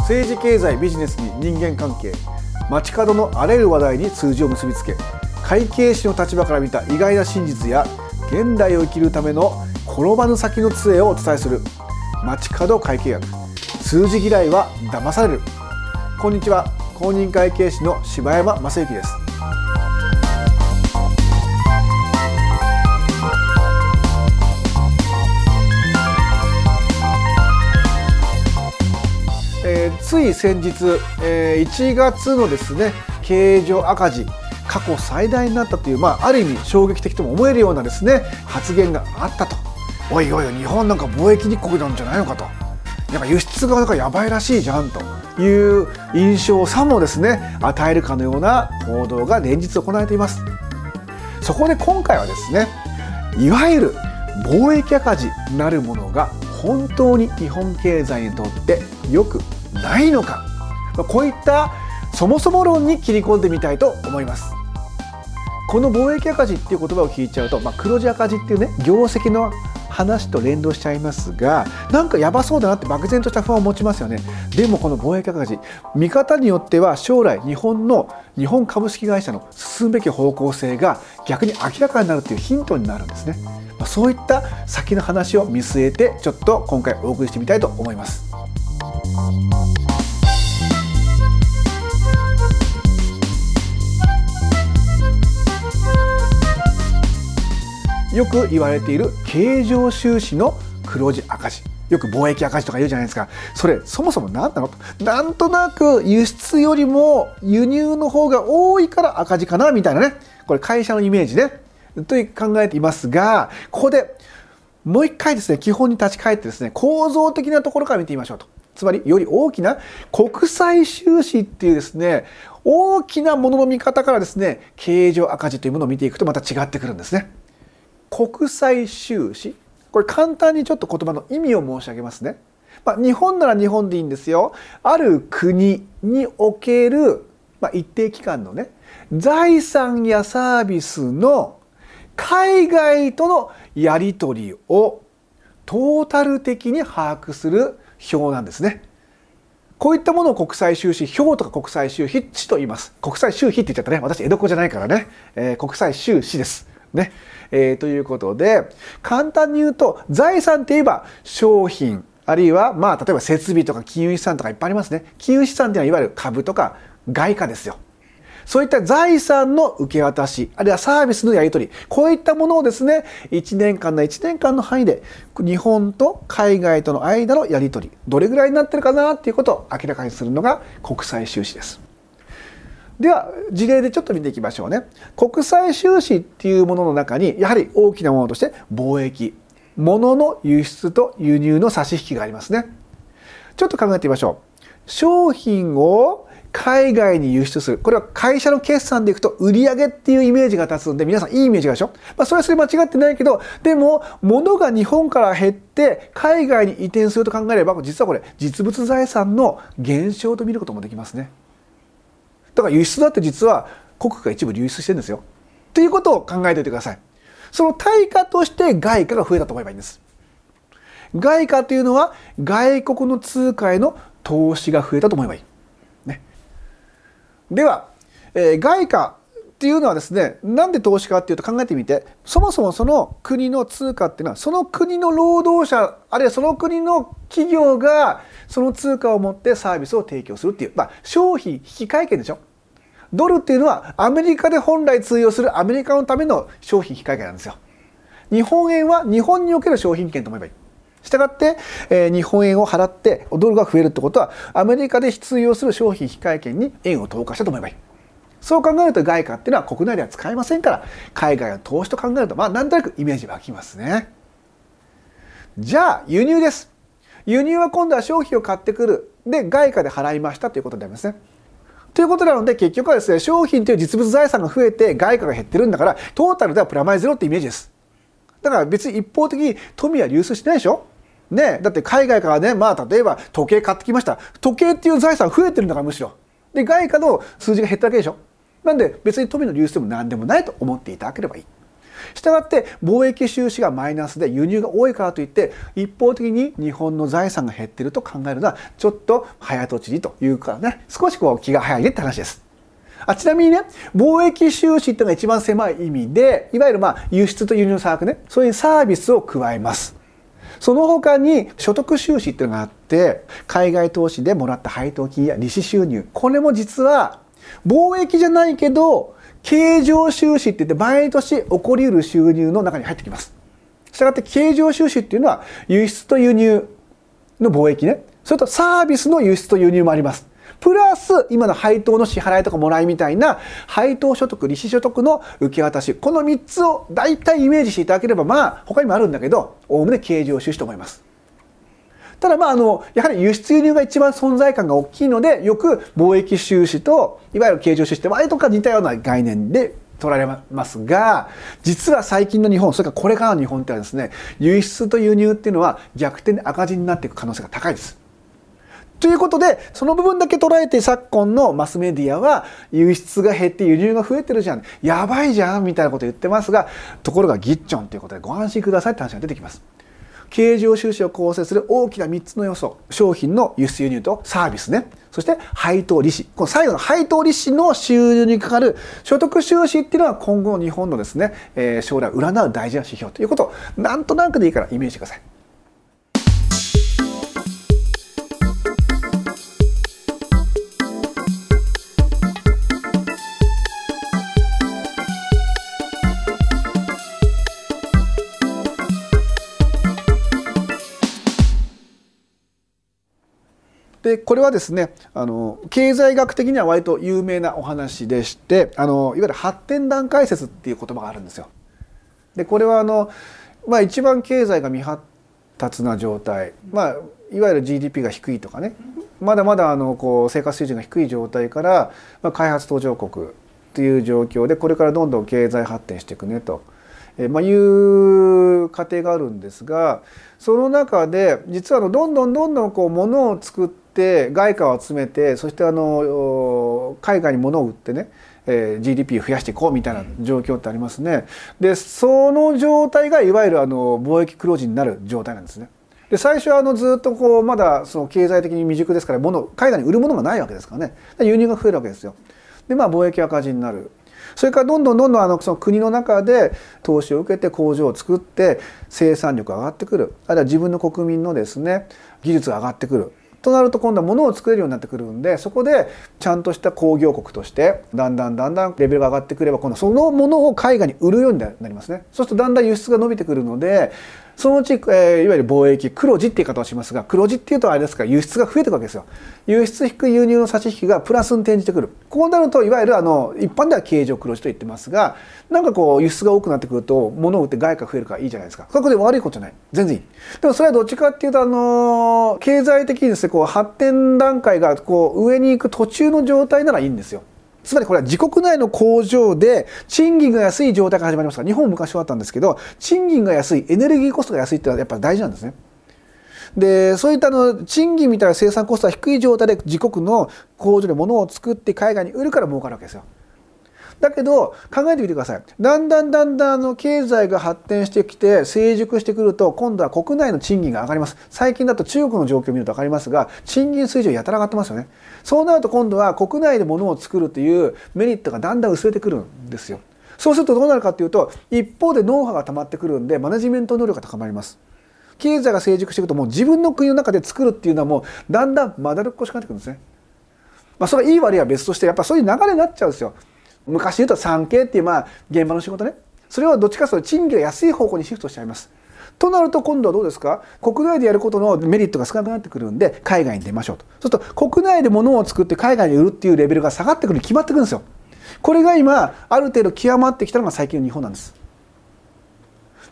政治経済ビジネスに人間関係街角のあらゆる話題に数字を結びつけ会計士の立場から見た意外な真実や現代を生きるための転ばぬ先の杖をお伝えする街角会計学数字嫌いは騙される。こんにちは公認会計士の柴山正幸です。つい先日、えー、1月のですね経営上赤字過去最大になったという、まあ、ある意味衝撃的とも思えるようなですね発言があったと。おいおい日本なんか貿易日国なんじゃないのかと。なんか輸出がなんかやばいらしいじゃんと。いう印象さもですね与えるかのような報道が連日行われています。そこで今回はですねいわゆる貿易赤字なるものが本当に日本経済にとって良くないのか。こういったそもそも論に切り込んでみたいと思います。この貿易赤字っていう言葉を聞いちゃうと、まあ、黒字赤字っていうね業績の話と連動しちゃいますがなんかやばそうだなって漠然とした不安を持ちますよね。でもこの貿易赤字見方によっては将来日本の日本株式会社の進むべき方向性が逆に明らかになるというヒントになるんですね。そういった先の話を見据えてちょっと今回お送りしてみたいと思います。よく言われている経常収支の黒字赤字。よく貿易赤字とか言うじゃないですか。それそもそも何なの？となんとなく輸出よりも輸入の方が多いから赤字かなみたいなね。これ会社のイメージね。と考えていますがここでもう一回ですね基本に立ち返ってですね構造的なところから見てみましょうと。つまりより大きな国際収支っていうですね大きなものの見方からですね経営上赤字というものを見ていくとまた違ってくるんですね。国際収支これ簡単にちょっと言葉の意味を申し上げますね。まあ、日本なら日本でいいんですよ。ある国における、まあ、一定期間のね財産やサービスの海外とのやり取りをトータル的に把握する表なんですね。こういったものを国際収支表とか国際収支と言います。国際収支って言っちゃったね。私江戸っ子じゃないからね。えー、国際収支です。ね。えー、ということで簡単に言うと財産って言えば商品あるいはまあ例えば設備とか金融資産とかいっぱいありますね金融資産っていうのはいわゆる株とか外貨ですよそういった財産の受け渡し、あるいはサービスのやり取り、こういったものをですね、1年間の1年間の範囲で、日本と海外との間のやり取り、どれぐらいになってるかなっていうことを明らかにするのが国際収支です。では事例でちょっと見ていきましょうね。国際収支っていうものの中にやはり大きなものとして貿易物の輸出と輸入の差し引きがありますね。ちょっと考えてみましょう。商品を海外に輸出するこれは会社の決算でいくと売上っていうイメージが立つんで皆さんいいイメージがでしょ、まあ、それはそれ間違ってないけどでも物が日本から減って海外に移転すると考えれば実はこれ実物財産の減少と見ることもできますねだから輸出だって実は国家が一部流出してるんですよ。ということを考えておいてください。その対価として外貨が増えたと思えばいいんです。外貨というのは外国の通貨への投資が増えたと思えばいい。では、えー、外貨っていうのはですねなんで投資かっていうと考えてみてそもそもその国の通貨っていうのはその国の労働者あるいはその国の企業がその通貨を持ってサービスを提供するっていう、まあ、商品引換券でしょ。ドルっていうのはアメリカで本来通用するアメリカのための商品引換券なんですよ。日本円は日本における商品券と思えばいい。したがって、えー、日本円を払ってドルが増えるってことはアメリカで通用する商品引換券に円を投下したと思えばいい。そう考えると外貨っていうのは国内では使えませんから海外の投資と考えるとまあなんとなくイメージ湧きますね。じゃあ輸入です。輸入は今度は商品を買ってくる。で外貨で払いましたということになりますね。ということなので結局はですね商品という実物財産が増えて外貨が減ってるんだからトータルではプラマイゼロってイメージです。だから別に一方的に富は流出しないでしょ。ねだって海外からねまあ例えば時計買ってきました時計っていう財産増えてるんだからむしろで外貨の数字が減っただけでしょなんで別に富の流出でも何でもないと思っていただければいい。したがって貿易収支がマイナスで輸入が多いからといって一方的に日本の財産が減ってると考えるのはちょっと早とちりというかね少しこう気が早いねって話です。あちなみにね貿易収支っていうのが一番狭い意味でいわゆるまあ輸出と輸入の差額ねそういうサービスを加えます。その他に所得収支っていうのがあって海外投資でもらった配当金や利子収入これも実は貿易じゃないけど経常収支って言って毎年起こりうる収入の中に入ってきます。したがって経常収支っていうのは輸出と輸入の貿易ね。それとサービスの輸出と輸入もあります。プラス今の配当の支払いとかもらいみたいな配当所得利子所得の受け渡しこの3つを大体イメージしていただければまあ他にもあるんだけどおおむね経常収支と思います。ただまああのやはり輸出輸入が一番存在感が大きいのでよく貿易収支といわゆる経常収支って割とか似たような概念で取られますが実は最近の日本それからこれからの日本ってはですね輸出と輸入っていうのは逆転で赤字になっていく可能性が高いです。ということでその部分だけ捉えて昨今のマスメディアは輸出が減って輸入が増えてるじゃんやばいじゃんみたいなこと言ってますがところがギッチョンということでご安心くださいって話が出てきます。経常収支を構成する大きな3つの要素商品の輸出輸入とサービスねそして配当利子この最後の配当利子の収入にかかる所得収支っていうのは今後の日本のですね、えー、将来を占う大事な指標ということをなんとなくでいいからイメージしてください。でこれはですねあの経済学的には割と有名なお話でしてあのいわゆる発展段階説っていう言葉があるんですよ。でこれはあの、まあ、一番経済が未発達な状態、まあ、いわゆる GDP が低いとかねまだまだあのこう生活水準が低い状態から、まあ、開発途上国っていう状況でこれからどんどん経済発展していくねと。えまあ、いう過程があるんですがその中で実はのどんどんどんどんこう物を作ってって外貨を集めてそしてあの海外に物を売ってね、えー、GDP を増やしていこうみたいな状況ってありますね。でその状態がいわゆるあの貿易黒字になる状態なんですね。で最初はあのずっとこうまだその経済的に未熟ですから物海外に売るものがないわけですからね輸入が増えるわけですよ。でまあ貿易赤字になる。それからどんどんどんどんあのその国の中で投資を受けて工場を作って生産力が上がってくるあるいは自分の国民のですね技術が上がってくるとなると今度は物を作れるようになってくるんでそこでちゃんとした工業国としてだんだんだんだんレベルが上がってくれば今度そのものを海外に売るようになりますね。そうするとだんだん輸出が伸びてくるのでそのうち、えー、いわゆる貿易黒字っていう言い方をしますが黒字っていうとあれですから輸出が増えていくわけですよ。輸出引く輸入の差し引きがプラスに転じてくる。こうなるといわゆるあの一般では経常黒字と言ってますがなんかこう輸出が多くなってくると物を売って外貨増えるからいいじゃないですか。そこで悪いことじゃない。全然いい。でもそれはどっちかっていうとあの経済的にですねこう発展段階がこう上に行く途中の状態ならいいんですよ。つまりこれは自国内の工場で賃金が安い状態が始まりますから日本昔はあったんですけど賃金が安いエネルギーコストが安いっていうのはやっぱり大事なんですね。でそういったの賃金みたいな生産コストが低い状態で自国の工場で物を作って海外に売るから儲かるわけですよ。だけど考えてみてください。だんだんだんだんの経済が発展してきて成熟してくると今度は国内の賃金が上がります。最近だと中国の状況を見ると分かりますが賃金水準やたら上がってますよね。そうなると今度は国内で物を作るというメリットがだんだん薄れてくるんですよ。そうするとどうなるかというと一方でノウハウが溜まってくるんでマネジメント能力が高まります。経済が成熟していくともう自分の国の中で作るっていうのはもうだんだんまだるっこしくなってくるんですね。まあそれはいい悪いは別としてやっぱそういう流れになっちゃうんですよ。昔言うと 3K っていうまあ現場の仕事ね。それはどっちかというと賃金が安い方向にシフトしちゃいます。となると今度はどうですか？国内でやることのメリットが少なくなってくるんで海外に出ましょうと。そうすると国内で物を作って海外に売るっていうレベルが下がってくるに決まってくるんですよ。これが今ある程度極まってきたのが最近の日本なんです。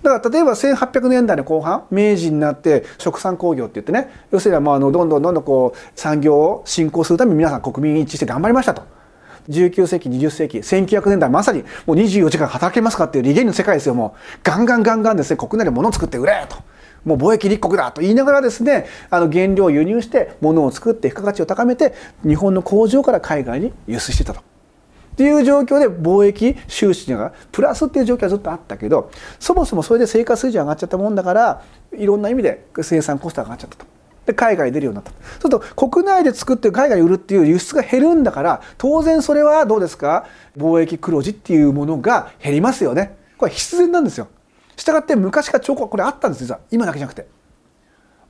だから例えば1800年代の後半明治になって殖産工業って言ってね。要するにまああのどんどんどんどんこう産業を振興するために皆さん国民一致して頑張りましたと。19世紀20世紀1900年代まさにもう24時間働けますかっていう利権の世界ですよもうガンガンガンガンですね国内で物を作って売れともう貿易立国だと言いながらですねあの原料を輸入して物を作って付加価値を高めて日本の工場から海外に輸出してたと。っていう状況で貿易収支がプラスっていう状況はずっとあったけどそもそもそれで生活水準上がっちゃったもんだからいろんな意味で生産コストが上がっちゃったと。で海外に出るようになった。そうすると国内で作って海外に売るっていう輸出が減るんだから当然それはどうですか？貿易黒字っていうものが減りますよね。これ必然なんですよ。したがって昔から兆候これあったんです実は。今だけじゃなくて。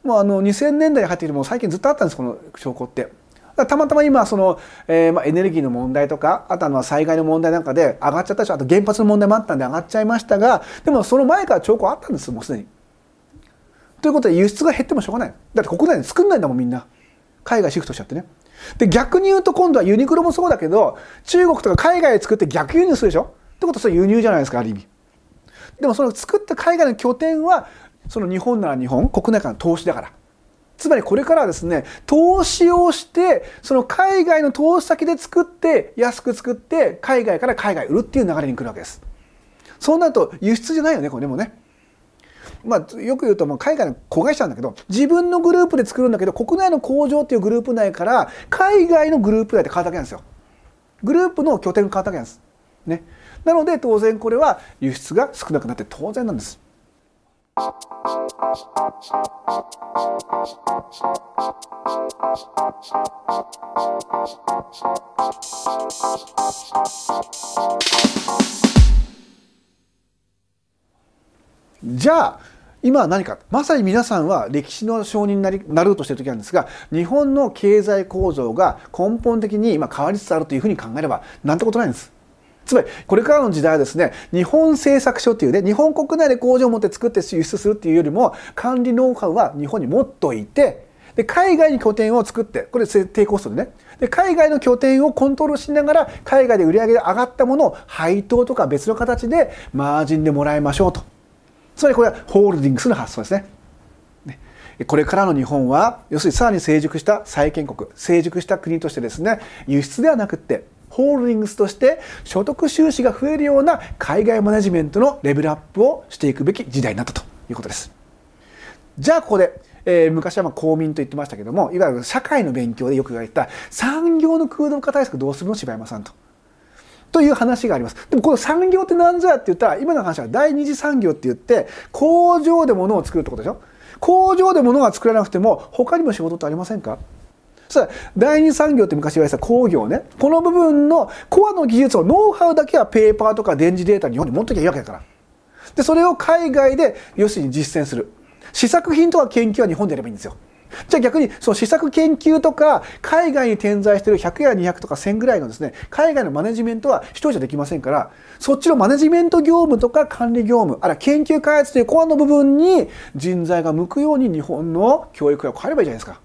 もうあの2000年代に入ってきても最近ずっとあったんですこの兆候って。たまたま今その、えーまあ、エネルギーの問題とかあとは災害の問題なんかで上がっちゃったしあと原発の問題もあったんで上がっちゃいましたがでもその前から兆候あったんですもうすでに。ということで輸出が減ってもしょうがないだって国内で作んないんだもんみんな海外シフトしちゃってね。で逆に言うと今度はユニクロもそうだけど中国とか海外で作って逆輸入するでしょってことはそれ輸入じゃないですかある意味。でもその作った海外の拠点はその日本なら日本国内からの投資だから。つまりこれからはですね投資をしてその海外の投資先で作って安く作って海外から海外売るっていう流れに来るわけです。そうなると輸出じゃないよねこれもね。まあ、よく言うともう海外の子会社なんだけど自分のグループで作るんだけど国内の工場っていうグループ内から海外のグループ内で変わったわけなんですよ。グループの拠点が変わったわけなんです。ね、なので当然これは輸出が少なくなって当然なんです。じゃあ今は何かまさに皆さんは歴史の証人になりなろうとしている時なんですが日本の経済構造が根本的に今変わりつつあるというふうに考えればなんてことないんです。つまりこれからの時代はですね日本製作所っていうね日本国内で工場を持って作って輸出するっていうよりも管理ノウハウは日本に持っといてで海外に拠点を作ってこれ低コストでねで海外の拠点をコントロールしながら海外で売り上げが上がったものを配当とか別の形でマージンでもらいましょうとつまりこれはホールディングスの発想ですね。これからの日本は要するにさらに成熟した債権国成熟した国としてですね輸出ではなくってホールディングスとして所得収支が増えるような海外マネジメントのレベルアップをしていくべき時代になったということです。じゃあここで、えー、昔はまあ公民と言ってましたけどもいわゆる社会の勉強でよく言われた産業の空洞化対策どうするの？柴山さんと。という話があります。でもこの産業って何ぞやって言ったら今の話は第二次産業って言って工場で物を作るってことでしょ？工場で物が作らなくても他にも仕事ってありませんか？さ第二産業って昔言われてた工業ね。この部分のコアの技術をノウハウだけはペーパーとか電磁データに日本に持っときゃいいわけだから。でそれを海外で要するに実践する。試作品とか研究は日本でやればいいんですよ。じゃあ逆にその試作研究とか海外に点在してる100や200とか1000ぐらいのですね海外のマネジメントは一人じゃできませんからそっちのマネジメント業務とか管理業務あるいは研究開発というコアの部分に人材が向くように日本の教育が変えればいいじゃないですか。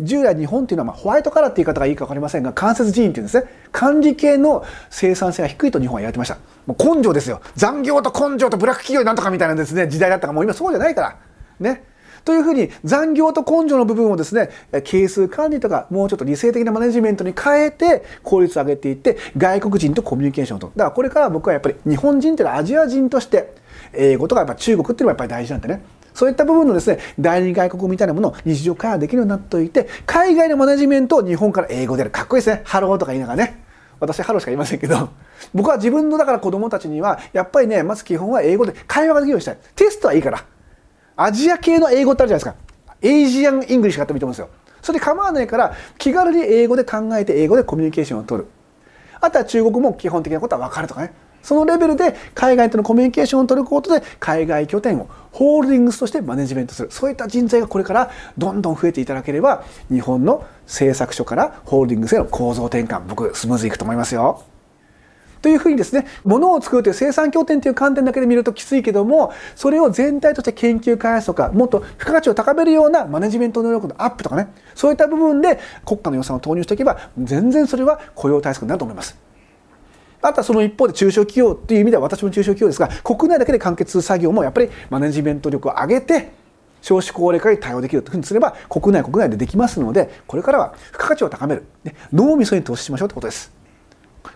従来日本っていうのはまホワイトカラーって言い方がいいか分かりませんが間接人員っていうんですね。管理系の生産性が低いと日本は言われてました。もう根性ですよ。残業と根性とブラック企業なんとかみたいなですね時代だったからもう今そうじゃないから。ね。というふうに残業と根性の部分をですね係数管理とかもうちょっと理性的なマネジメントに変えて効率を上げていって外国人とコミュニケーションとだからこれから僕はやっぱり日本人っていうのはアジア人として英語とかやっぱ中国っていうのはやっぱり大事なんでね。そういった部分のですね第二外国みたいなものを日常会話できるようになっておいて海外のマネジメントを日本から英語でやる。かっこいいですね。ハローとか言いながらね。私ハローしか言いませんけど。僕は自分のだから子供たちにはやっぱりねまず基本は英語で会話ができるようにしたい。テストはいいから。アジア系の英語ってあるじゃないですか。 Asian English があってもいいと思うんですよ。それで構わないから気軽に英語で考えて英語でコミュニケーションを取る。あとは中国も基本的なことは分かるとかね。そのレベルで海外とのコミュニケーションを取ることで海外拠点をホールディングスとしてマネジメントするそういった人材がこれからどんどん増えていただければ日本の製作所からホールディングスへの構造転換僕スムーズいくと思いますよ。というふうにですね、物を作るという生産拠点という観点だけで見るときついけども、それを全体として研究開発とか、もっと付加価値を高めるようなマネジメント能力のアップとかね、そういった部分で国家の予算を投入していけば、全然それは雇用対策になると思います。あとはその一方で中小企業という意味では私も中小企業ですが、国内だけで完結する作業もやっぱりマネジメント力を上げて、少子高齢化に対応できるというふうにすれば国内国内でできますのでこれからは付加価値を高める、ね、脳みそに投資しましょうということです。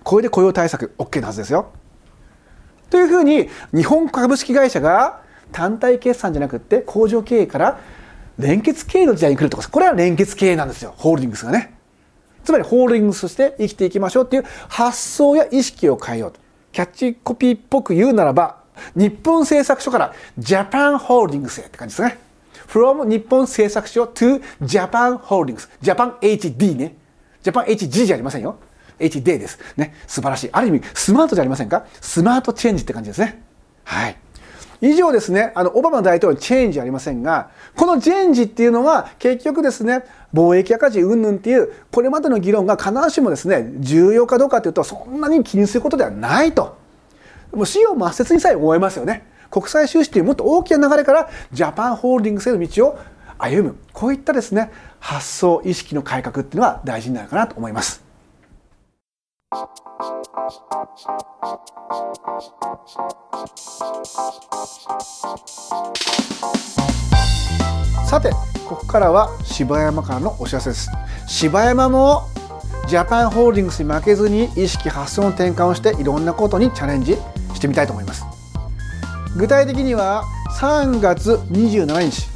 これで雇用対策 OK なはずですよ。というふうに日本株式会社が単体決算じゃなくて工場経営から連結経営の時代に来るとかこれは連結経営なんですよ。ホールディングスがね。つまりホールディングスとして生きていきましょうっていう発想や意識を変えようと。キャッチコピーっぽく言うならば日本製作所からジャパンホールディングスへって感じですね。from 日本製作所 to Japan Holdings Japan HD ね。ジャパン HG じゃありませんよ。HD です。ね。素晴らしい。ある意味、スマートじゃありませんか？スマートチェンジって感じですね。はい。以上ですね、あの、オバマ大統領チェンジありませんが、このチェンジっていうのは、結局ですね、貿易赤字云々っていう、これまでの議論が必ずしもですね、重要かどうかというと、そんなに気にすることではないと。もう死を抹殺にさえ思えますよね。国際収支というもっと大きな流れから、ジャパンホールディングスへの道を歩む。こういったですね、発想、意識の改革っていうのは大事になるかなと思います。さてここからは柴山からのお知らせです。柴山もジャパンホールディングスに負けずに意識発想の転換をしていろんなことにチャレンジしてみたいと思います。具体的には3月27日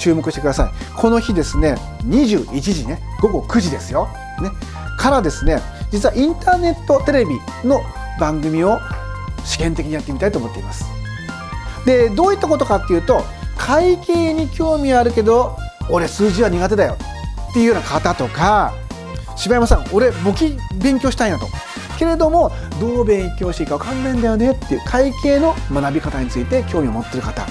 注目してください。この日ですね21時ね午後9時ですよ、ね、からですね実はインターネットテレビの番組を試験的にやってみたいと思っています。でどういったことかっていうと会計に興味あるけど俺数字は苦手だよっていうような方とか柴山さん俺簿記勉強したいなと。けれどもどう勉強していいか分かんないんだよねっていう会計の学び方について興味を持ってる方。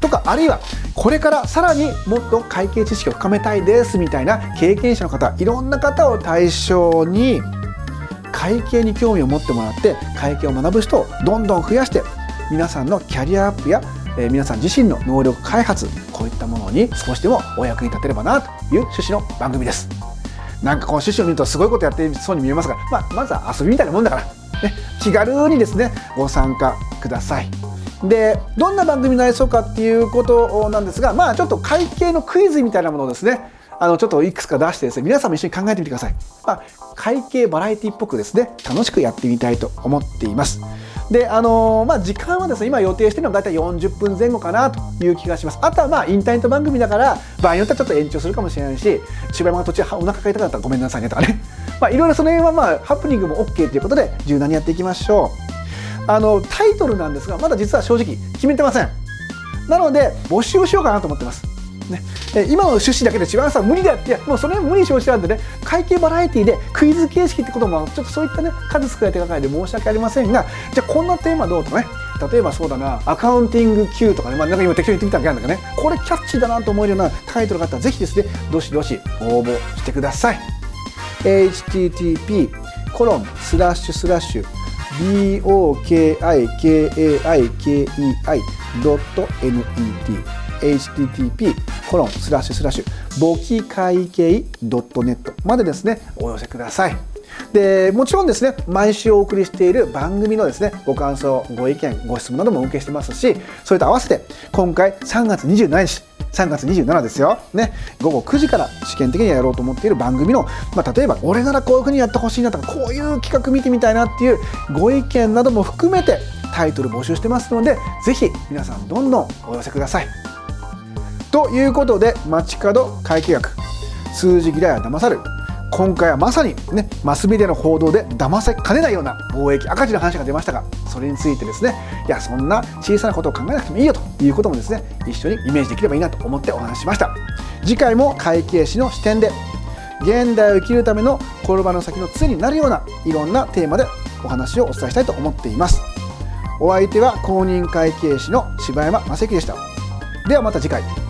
とかあるいはこれからさらにもっと会計知識を深めたいですみたいな経験者の方いろんな方を対象に会計に興味を持ってもらって会計を学ぶ人をどんどん増やして皆さんのキャリアアップやえ、皆さん自身の能力開発こういったものに少しでもお役に立てればなという趣旨の番組です。なんかこの趣旨を見るとすごいことやってそうに見えますが、まあ、まずは遊びみたいなもんだから、ね、気軽にですねご参加ください。でどんな番組になりそうかっていうことなんですがまあちょっと会計のクイズみたいなものをですねあのちょっといくつか出してですね皆さんも一緒に考えてみてください、まあ、会計バラエティっぽくですね楽しくやってみたいと思っています。であのー、まあ、時間はですね今予定してるのは大体40分前後かなという気がします。あとはまあインターネット番組だから場合によってはちょっと延長するかもしれないし柴山が途中お腹痛かったらごめんなさいねとかね。まあいろいろその辺はまあハプニングも OK ということで柔軟にやっていきましょう。あのタイトルなんですがまだ実は正直決めてません。なので募集をしようかなと思ってます。ね、今の趣旨だけで違うさ無理だって。もうそれは無理承知なんでね。会計バラエティでクイズ形式ってこともちょっとそういったね数少ない手がかりで申し訳ありませんがじゃあこんなテーマどうとね。例えばそうだな。アカウンティング Q とかね、まあ、なんか今適当に言ってみたわけなんだけどね。これキャッチーだなと思えるようなタイトルがあったらぜひですねどしどし応募してください。http コロンスラッシュスラッシュ bokikai.net http コロンスラッシュスラッシュ簿記会計 .net までですねお寄せください。でもちろんですね毎週お送りしている番組のですねご感想ご意見ご質問などもお受けしてますしそれと合わせて今回3月27日3月27ですよ、ね、午後9時から試験的にやろうと思っている番組の、まあ、例えば俺ならこういうふうにやってほしいなとかこういう企画見てみたいなっていうご意見なども含めてタイトル募集してますのでぜひ皆さんどんどんお寄せください。ということで街角会計学。数字嫌いは騙さる。今回はまさにねマスメディアの報道で騙せかねないような貿易赤字の話が出ましたがそれについてですねいやそんな小さなことを考えなくてもいいよということもですね一緒にイメージできればいいなと思ってお話ししました。次回も会計士の視点で現代を生きるための転ばの先の杖になるようないろんなテーマでお話をお伝えしたいと思っています。お相手は公認会計士の柴山正樹でした。ではまた次回。